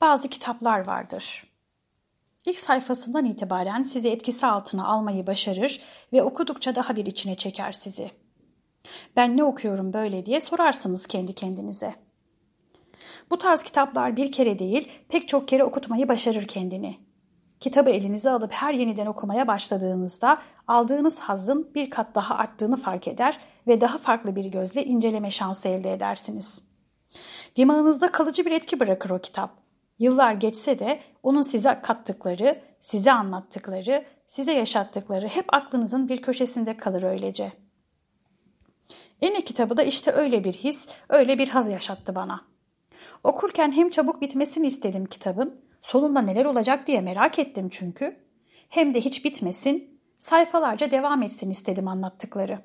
bazı kitaplar vardır. İlk sayfasından itibaren sizi etkisi altına almayı başarır ve okudukça daha bir içine çeker sizi. Ben ne okuyorum böyle diye sorarsınız kendi kendinize. Bu tarz kitaplar bir kere değil pek çok kere okutmayı başarır kendini. Kitabı elinize alıp her yeniden okumaya başladığınızda aldığınız hazın bir kat daha arttığını fark eder ve daha farklı bir gözle inceleme şansı elde edersiniz. Dimağınızda kalıcı bir etki bırakır o kitap. Yıllar geçse de onun size kattıkları, size anlattıkları, size yaşattıkları hep aklınızın bir köşesinde kalır öylece. Ene kitabı da işte öyle bir his, öyle bir haz yaşattı bana. Okurken hem çabuk bitmesini istedim kitabın, sonunda neler olacak diye merak ettim çünkü, hem de hiç bitmesin, sayfalarca devam etsin istedim anlattıkları.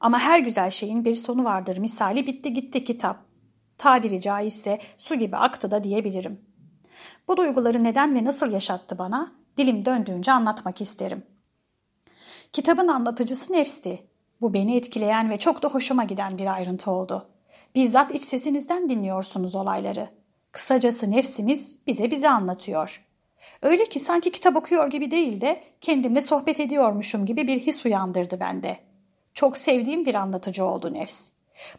Ama her güzel şeyin bir sonu vardır misali bitti gitti kitap tabiri caizse su gibi aktı da diyebilirim. Bu duyguları neden ve nasıl yaşattı bana dilim döndüğünce anlatmak isterim. Kitabın anlatıcısı nefsti. Bu beni etkileyen ve çok da hoşuma giden bir ayrıntı oldu. Bizzat iç sesinizden dinliyorsunuz olayları. Kısacası nefsimiz bize bize anlatıyor. Öyle ki sanki kitap okuyor gibi değil de kendimle sohbet ediyormuşum gibi bir his uyandırdı bende. Çok sevdiğim bir anlatıcı oldu nefs.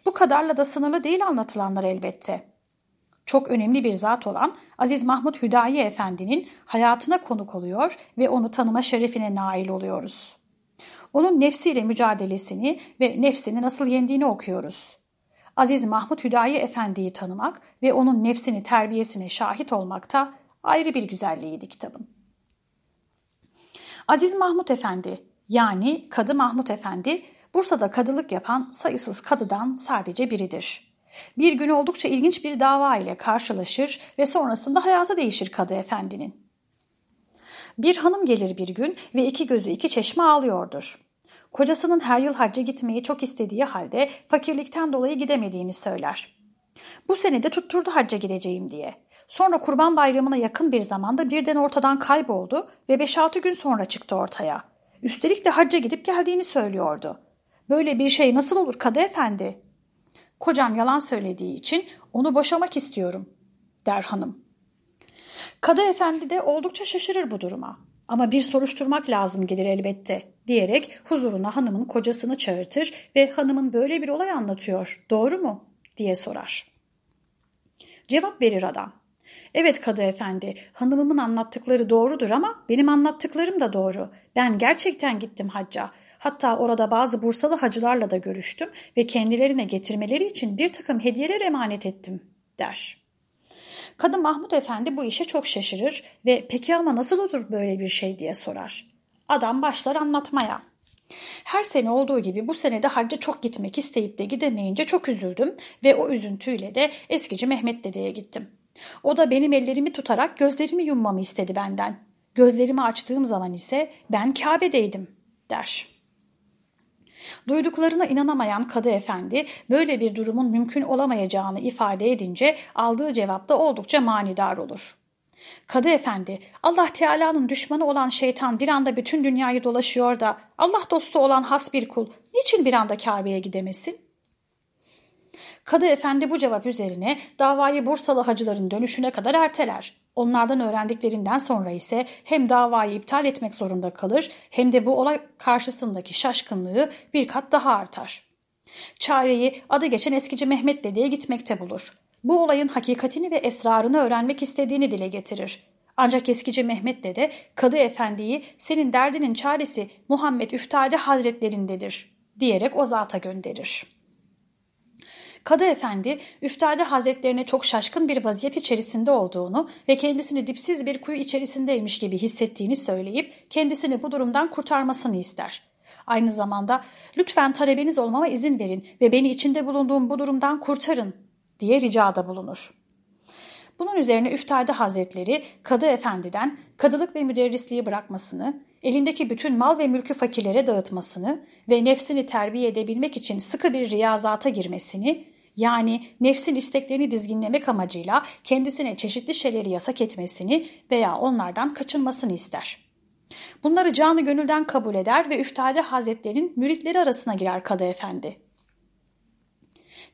Bu kadarla da sınırlı değil anlatılanlar elbette. Çok önemli bir zat olan Aziz Mahmut Hüdayi Efendi'nin hayatına konuk oluyor ve onu tanıma şerefine nail oluyoruz. Onun nefsiyle mücadelesini ve nefsini nasıl yendiğini okuyoruz. Aziz Mahmut Hüdayi Efendi'yi tanımak ve onun nefsini terbiyesine şahit olmak da ayrı bir güzelliğiydi kitabın. Aziz Mahmut Efendi yani Kadı Mahmut Efendi Bursa'da kadılık yapan sayısız kadıdan sadece biridir. Bir gün oldukça ilginç bir dava ile karşılaşır ve sonrasında hayatı değişir kadı efendinin. Bir hanım gelir bir gün ve iki gözü iki çeşme ağlıyordur. Kocasının her yıl hacca gitmeyi çok istediği halde fakirlikten dolayı gidemediğini söyler. Bu sene de tutturdu hacca gideceğim diye. Sonra kurban bayramına yakın bir zamanda birden ortadan kayboldu ve 5-6 gün sonra çıktı ortaya. Üstelik de hacca gidip geldiğini söylüyordu. Böyle bir şey nasıl olur Kadı Efendi? Kocam yalan söylediği için onu boşamak istiyorum der hanım. Kadı Efendi de oldukça şaşırır bu duruma. Ama bir soruşturmak lazım gelir elbette diyerek huzuruna hanımın kocasını çağırtır ve hanımın böyle bir olay anlatıyor doğru mu diye sorar. Cevap verir adam. Evet Kadı Efendi, hanımımın anlattıkları doğrudur ama benim anlattıklarım da doğru. Ben gerçekten gittim hacca. Hatta orada bazı Bursalı hacılarla da görüştüm ve kendilerine getirmeleri için bir takım hediyeler emanet ettim der. Kadın Mahmut Efendi bu işe çok şaşırır ve peki ama nasıl olur böyle bir şey diye sorar. Adam başlar anlatmaya. Her sene olduğu gibi bu sene de hacca çok gitmek isteyip de gidemeyince çok üzüldüm ve o üzüntüyle de eskici Mehmet dedeye gittim. O da benim ellerimi tutarak gözlerimi yummamı istedi benden. Gözlerimi açtığım zaman ise ben Kabe'deydim der. Duyduklarına inanamayan Kadı Efendi böyle bir durumun mümkün olamayacağını ifade edince aldığı cevapta oldukça manidar olur. Kadı Efendi, Allah Teala'nın düşmanı olan şeytan bir anda bütün dünyayı dolaşıyor da Allah dostu olan has bir kul niçin bir anda Kabe'ye gidemesin? Kadı Efendi bu cevap üzerine davayı Bursalı hacıların dönüşüne kadar erteler. Onlardan öğrendiklerinden sonra ise hem davayı iptal etmek zorunda kalır hem de bu olay karşısındaki şaşkınlığı bir kat daha artar. Çareyi adı geçen eskici Mehmet dedeye gitmekte bulur. Bu olayın hakikatini ve esrarını öğrenmek istediğini dile getirir. Ancak eskici Mehmet dede Kadı Efendi'yi senin derdinin çaresi Muhammed Üftade Hazretlerindedir diyerek o zata gönderir. Kadı Efendi Üftade Hazretlerine çok şaşkın bir vaziyet içerisinde olduğunu ve kendisini dipsiz bir kuyu içerisindeymiş gibi hissettiğini söyleyip kendisini bu durumdan kurtarmasını ister. Aynı zamanda lütfen talebeniz olmama izin verin ve beni içinde bulunduğum bu durumdan kurtarın diye ricada bulunur. Bunun üzerine Üftade Hazretleri Kadı Efendi'den kadılık ve müderrisliği bırakmasını, elindeki bütün mal ve mülkü fakirlere dağıtmasını ve nefsini terbiye edebilmek için sıkı bir riyazata girmesini yani nefsin isteklerini dizginlemek amacıyla kendisine çeşitli şeyleri yasak etmesini veya onlardan kaçınmasını ister. Bunları canı gönülden kabul eder ve Üftade Hazretlerinin müritleri arasına girer Kadı Efendi.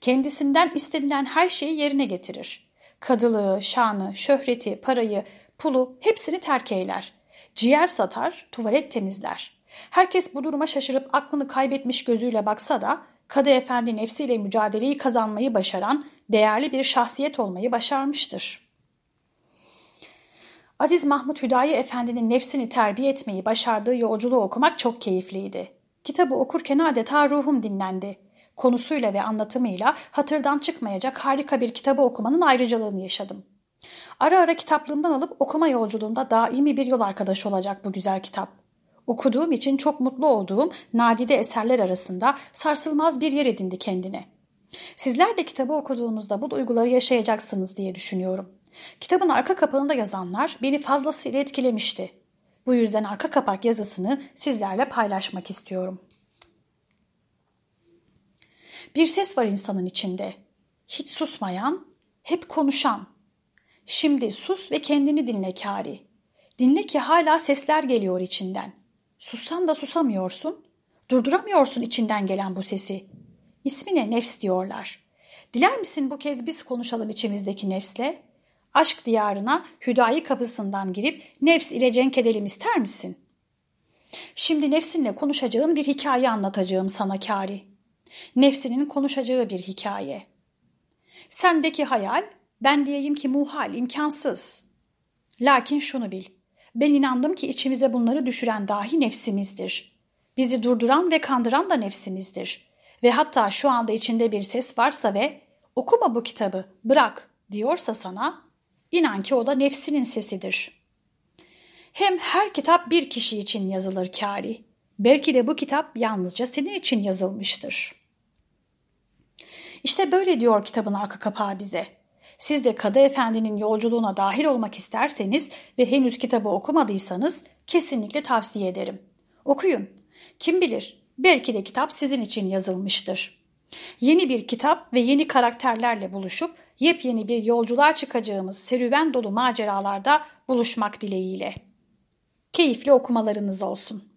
Kendisinden istenilen her şeyi yerine getirir. Kadılığı, şanı, şöhreti, parayı, pulu hepsini terk eyler. Ciğer satar, tuvalet temizler. Herkes bu duruma şaşırıp aklını kaybetmiş gözüyle baksa da Kadı Efendi nefsiyle mücadeleyi kazanmayı başaran değerli bir şahsiyet olmayı başarmıştır. Aziz Mahmut Hüdayi Efendi'nin nefsini terbiye etmeyi başardığı yolculuğu okumak çok keyifliydi. Kitabı okurken adeta ruhum dinlendi. Konusuyla ve anlatımıyla hatırdan çıkmayacak harika bir kitabı okumanın ayrıcalığını yaşadım. Ara ara kitaplığımdan alıp okuma yolculuğunda daimi bir yol arkadaşı olacak bu güzel kitap. Okuduğum için çok mutlu olduğum nadide eserler arasında sarsılmaz bir yer edindi kendine. Sizler de kitabı okuduğunuzda bu duyguları yaşayacaksınız diye düşünüyorum. Kitabın arka kapağında yazanlar beni fazlasıyla etkilemişti. Bu yüzden arka kapak yazısını sizlerle paylaşmak istiyorum. Bir ses var insanın içinde. Hiç susmayan, hep konuşan. Şimdi sus ve kendini dinle Kari. Dinle ki hala sesler geliyor içinden. Sussan da susamıyorsun. Durduramıyorsun içinden gelen bu sesi. İsmine nefs diyorlar. Diler misin bu kez biz konuşalım içimizdeki nefsle? Aşk diyarına hüdayi kapısından girip nefs ile cenk edelim ister misin? Şimdi nefsinle konuşacağın bir hikaye anlatacağım sana Kari. Nefsinin konuşacağı bir hikaye. Sendeki hayal, ben diyeyim ki muhal, imkansız. Lakin şunu bil, ben inandım ki içimize bunları düşüren dahi nefsimizdir. Bizi durduran ve kandıran da nefsimizdir. Ve hatta şu anda içinde bir ses varsa ve okuma bu kitabı, bırak diyorsa sana, inan ki o da nefsinin sesidir. Hem her kitap bir kişi için yazılır kari. Belki de bu kitap yalnızca senin için yazılmıştır. İşte böyle diyor kitabın arka kapağı bize. Siz de Kadı Efendi'nin yolculuğuna dahil olmak isterseniz ve henüz kitabı okumadıysanız kesinlikle tavsiye ederim. Okuyun. Kim bilir belki de kitap sizin için yazılmıştır. Yeni bir kitap ve yeni karakterlerle buluşup yepyeni bir yolculuğa çıkacağımız serüven dolu maceralarda buluşmak dileğiyle. Keyifli okumalarınız olsun.